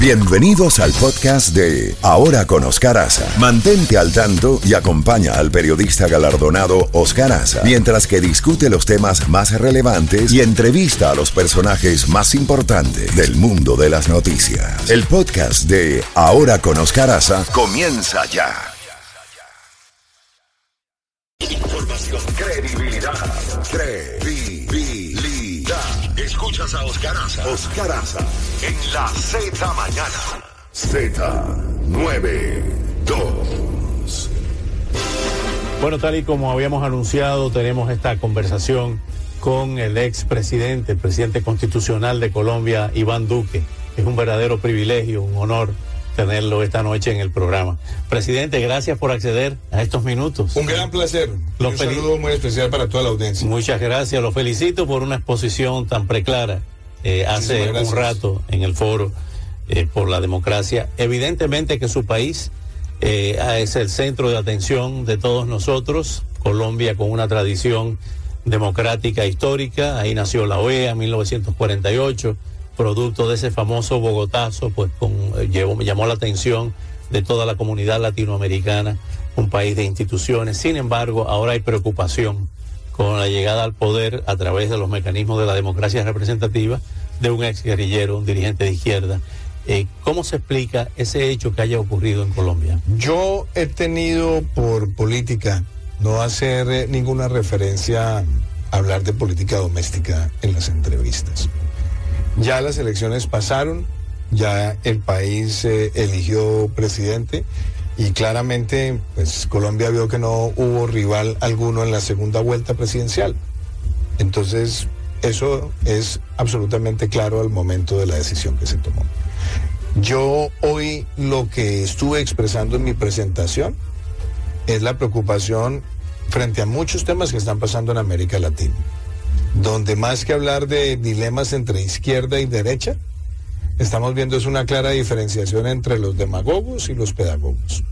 Bienvenidos al podcast de Ahora con Oscar Aza. Mantente al tanto y acompaña al periodista galardonado Oscar Aza mientras que discute los temas más relevantes y entrevista a los personajes más importantes del mundo de las noticias. El podcast de Ahora con Oscar comienza ya. Información, credibilidad, credibilidad. Escuchas a Oscar Aza. Oscar Aza en la Z mañana. Z92. Bueno, tal y como habíamos anunciado, tenemos esta conversación con el ex presidente, el presidente constitucional de Colombia, Iván Duque. Es un verdadero privilegio, un honor tenerlo esta noche en el programa. Presidente, gracias por acceder a estos minutos. Un gran placer. un saludo muy especial para toda la audiencia. Muchas gracias. Lo felicito por una exposición tan preclara eh, hace un rato en el foro eh, por la democracia. Evidentemente que su país eh, es el centro de atención de todos nosotros. Colombia con una tradición democrática histórica. Ahí nació la OEA en 1948 producto de ese famoso Bogotazo, pues eh, llevó, llamó la atención de toda la comunidad latinoamericana, un país de instituciones. Sin embargo, ahora hay preocupación con la llegada al poder a través de los mecanismos de la democracia representativa de un ex guerrillero, un dirigente de izquierda. Eh, ¿Cómo se explica ese hecho que haya ocurrido en Colombia? Yo he tenido por política no hacer eh, ninguna referencia a hablar de política doméstica en las entrevistas. Ya las elecciones pasaron, ya el país eh, eligió presidente y claramente pues Colombia vio que no hubo rival alguno en la segunda vuelta presidencial. Entonces, eso es absolutamente claro al momento de la decisión que se tomó. Yo hoy lo que estuve expresando en mi presentación es la preocupación frente a muchos temas que están pasando en América Latina donde más que hablar de dilemas entre izquierda y derecha, estamos viendo es una clara diferenciación entre los demagogos y los pedagogos.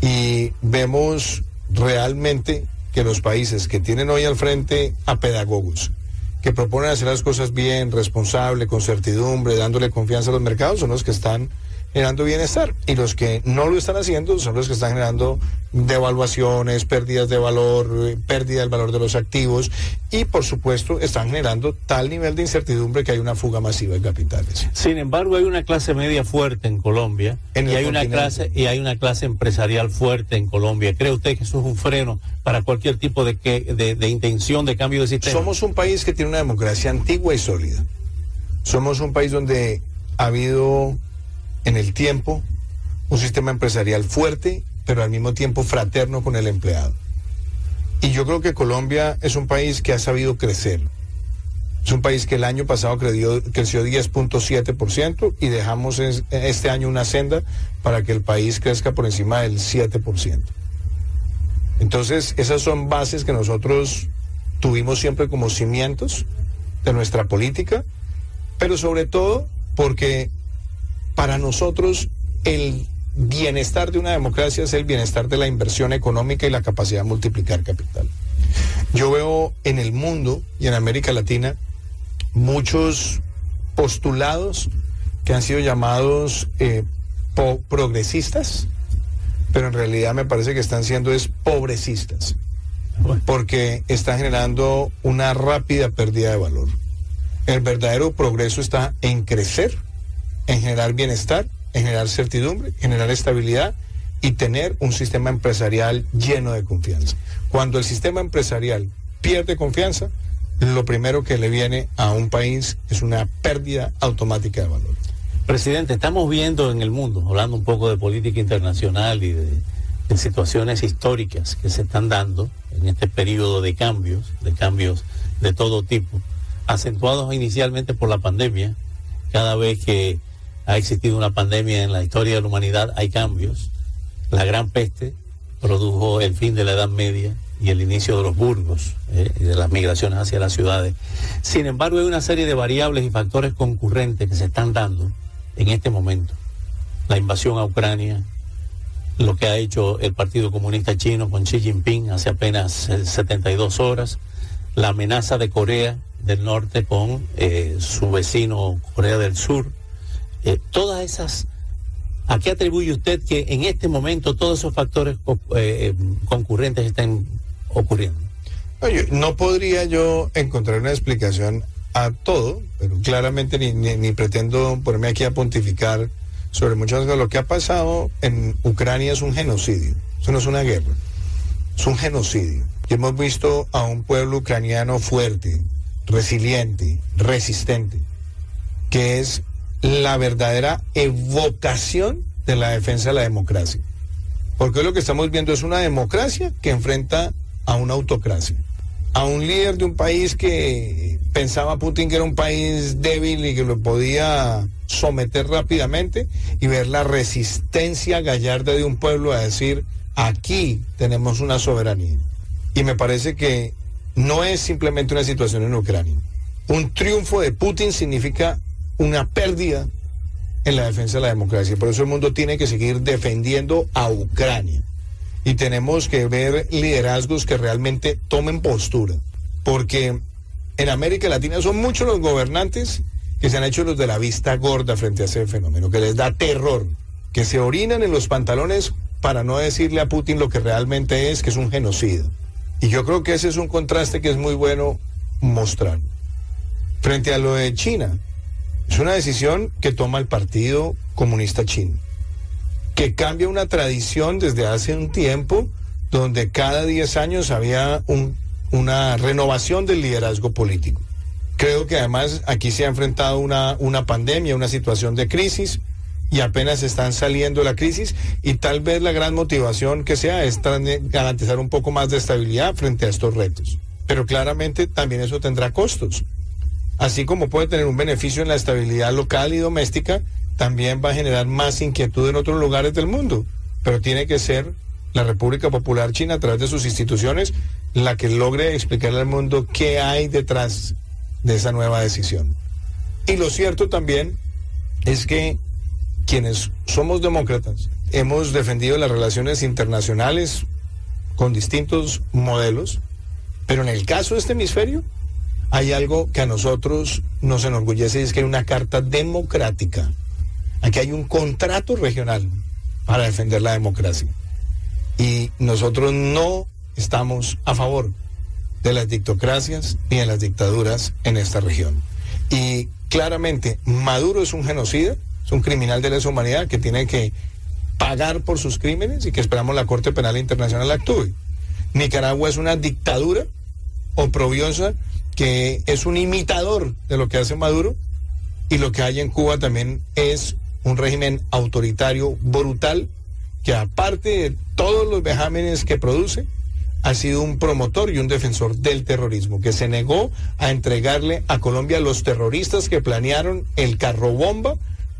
Y vemos realmente que los países que tienen hoy al frente a pedagogos, que proponen hacer las cosas bien, responsable, con certidumbre, dándole confianza a los mercados, son los que están generando bienestar. Y los que no lo están haciendo son los que están generando devaluaciones, pérdidas de valor, eh, pérdida del valor de los activos y por supuesto están generando tal nivel de incertidumbre que hay una fuga masiva de capitales. Sin embargo, hay una clase media fuerte en Colombia y hay una clase y hay una clase empresarial fuerte en Colombia. ¿Cree usted que eso es un freno para cualquier tipo de, que, de, de intención de cambio de sistema? Somos un país que tiene una democracia antigua y sólida. Somos un país donde ha habido en el tiempo un sistema empresarial fuerte, pero al mismo tiempo fraterno con el empleado. Y yo creo que Colombia es un país que ha sabido crecer. Es un país que el año pasado creció, creció 10.7% y dejamos este año una senda para que el país crezca por encima del 7%. Entonces, esas son bases que nosotros tuvimos siempre como cimientos de nuestra política, pero sobre todo porque para nosotros el bienestar de una democracia es el bienestar de la inversión económica y la capacidad de multiplicar capital. Yo veo en el mundo y en América Latina muchos postulados que han sido llamados eh, progresistas, pero en realidad me parece que están siendo es pobrecistas, porque están generando una rápida pérdida de valor. El verdadero progreso está en crecer en generar bienestar, en generar certidumbre, generar estabilidad y tener un sistema empresarial lleno de confianza. Cuando el sistema empresarial pierde confianza, lo primero que le viene a un país es una pérdida automática de valor. Presidente, estamos viendo en el mundo, hablando un poco de política internacional y de, de situaciones históricas que se están dando en este periodo de cambios, de cambios de todo tipo, acentuados inicialmente por la pandemia, cada vez que ha existido una pandemia en la historia de la humanidad, hay cambios. La gran peste produjo el fin de la Edad Media y el inicio de los burgos eh, y de las migraciones hacia las ciudades. Sin embargo, hay una serie de variables y factores concurrentes que se están dando en este momento. La invasión a Ucrania, lo que ha hecho el Partido Comunista Chino con Xi Jinping hace apenas 72 eh, horas, la amenaza de Corea del Norte con eh, su vecino Corea del Sur, Eh, todas esas, ¿a qué atribuye usted que en este momento todos esos factores eh, concurrentes estén ocurriendo? no podría yo encontrar una explicación a todo, pero claramente ni, ni, pretendo ponerme aquí a pontificar sobre muchas cosas. Lo que ha pasado en Ucrania es un genocidio, eso no es una guerra, es un genocidio. Y hemos visto a un pueblo ucraniano fuerte, resiliente, resistente, que es la verdadera evocación de la defensa de la democracia. Porque lo que estamos viendo es una democracia que enfrenta a una autocracia. A un líder de un país que pensaba Putin que era un país débil y que lo podía someter rápidamente y ver la resistencia gallarda de un pueblo a decir, aquí tenemos una soberanía. Y me parece que no es simplemente una situación en Ucrania. Un triunfo de Putin significa una pérdida en la defensa de la democracia. Por eso el mundo tiene que seguir defendiendo a Ucrania. Y tenemos que ver liderazgos que realmente tomen postura. Porque en América Latina son muchos los gobernantes que se han hecho los de la vista gorda frente a ese fenómeno, que les da terror, que se orinan en los pantalones para no decirle a Putin lo que realmente es, que es un genocidio. Y yo creo que ese es un contraste que es muy bueno mostrar. Frente a lo de China, es una decisión que toma el Partido Comunista Chino, que cambia una tradición desde hace un tiempo donde cada 10 años había una renovación del liderazgo político. Creo que además aquí se ha enfrentado una, una pandemia, una situación de crisis, y apenas están saliendo de la crisis y tal vez la gran motivación que sea es garantizar un poco más de estabilidad frente a estos retos. Pero claramente también eso tendrá costos. Así como puede tener un beneficio en la estabilidad local y doméstica, también va a generar más inquietud en otros lugares del mundo. Pero tiene que ser la República Popular China a través de sus instituciones la que logre explicarle al mundo qué hay detrás de esa nueva decisión. Y lo cierto también es que quienes somos demócratas hemos defendido las relaciones internacionales con distintos modelos, pero en el caso de este hemisferio hay algo que a nosotros nos enorgullece y es que hay una carta democrática. Aquí hay un contrato regional para defender la democracia. Y nosotros no estamos a favor de las dictocracias ni de las dictaduras en esta región. Y claramente Maduro es un genocida, es un criminal de lesa humanidad que tiene que pagar por sus crímenes y que esperamos la Corte Penal Internacional actúe. Nicaragua es una dictadura oprobiosa que es un imitador de lo que hace Maduro y lo que hay en Cuba también es un régimen autoritario brutal que aparte de todos los vejámenes que produce, ha sido un promotor y un defensor del terrorismo, que se negó a entregarle a Colombia los terroristas que planearon el carro bomba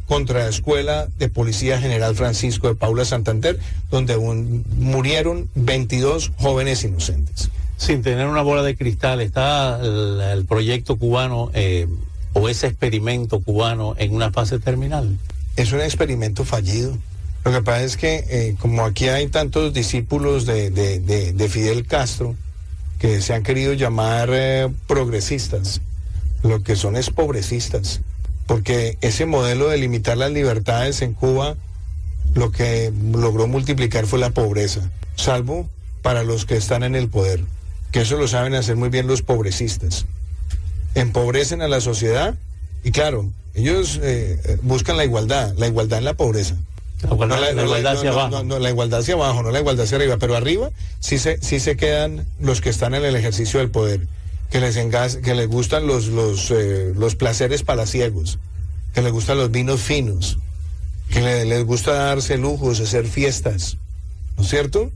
contra la Escuela de Policía General Francisco de Paula Santander, donde murieron 22 jóvenes inocentes. Sin tener una bola de cristal, ¿está el, proyecto cubano eh, o ese experimento cubano en una fase terminal? Es un experimento fallido. Lo que pasa es que eh, como aquí hay tantos discípulos de, Fidel Castro que se han querido llamar eh, progresistas, lo que son es pobrecistas porque ese modelo de limitar las libertades en Cuba lo que logró multiplicar fue la pobreza, salvo para los que están en el poder, que eso lo saben hacer muy bien los pobrecistas. Empobrecen a la sociedad y claro, ellos eh, buscan la igualdad, la igualdad en la pobreza. La igualdad, hacia abajo. No, la igualdad hacia abajo, no la igualdad hacia arriba, pero arriba sí se, sí se quedan los que están en el ejercicio del poder que les, que les gustan los, los, eh, los placeres palaciegos, que les gustan los vinos finos, que les gusta darse lujos, hacer fiestas, ¿no es cierto?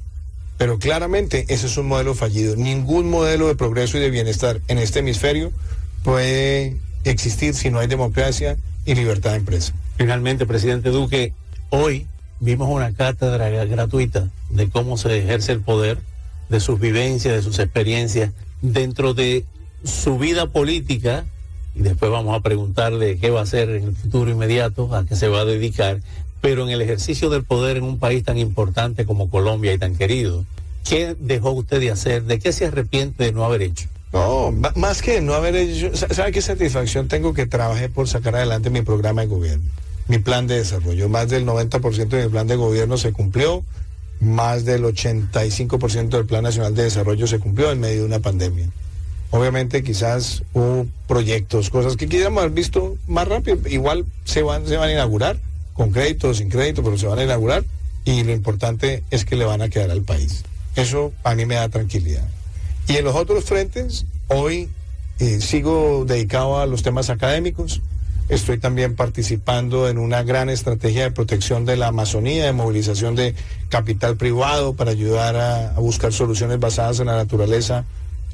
Pero claramente ese es un modelo fallido. Ningún modelo de progreso y de bienestar en este hemisferio puede existir si no hay democracia y libertad de empresa. Finalmente, presidente Duque, hoy vimos una cátedra gratuita de cómo se ejerce el poder, de sus vivencias, de sus experiencias dentro de su vida política, y después vamos a preguntarle qué va a hacer en el futuro inmediato, a qué se va a dedicar, pero en el ejercicio del poder en un país tan importante como Colombia y tan querido, ¿qué dejó usted de hacer? ¿De qué se arrepiente de no haber hecho? No, más que no haber hecho, ¿sabe qué satisfacción tengo que trabajé por sacar adelante mi programa de gobierno? mi plan de desarrollo. Más del 90% de mi plan de gobierno se cumplió, más del 85% del Plan Nacional de Desarrollo se cumplió en medio de una pandemia. Obviamente quizás hubo proyectos, cosas que quisiéramos haber visto más rápido. Igual se van, se van a inaugurar, con crédito o sin crédito, pero se van a inaugurar y lo importante es que le van a quedar al país. Eso a mí me da tranquilidad. Y en los otros frentes, hoy eh, sigo dedicado a los temas académicos. Estoy también participando en una gran estrategia de protección de la Amazonía, de movilización de capital privado para ayudar a, buscar soluciones basadas en la naturaleza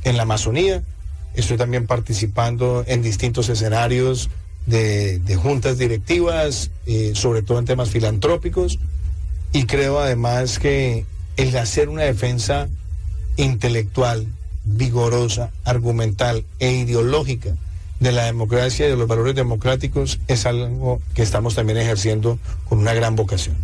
en la Amazonía. Estoy también participando en distintos escenarios de, juntas directivas, eh, sobre todo en temas filantrópicos. Y creo además que el hacer una defensa intelectual, vigorosa, argumental e ideológica de la democracia y de los valores democráticos es algo que estamos también ejerciendo con una gran vocación.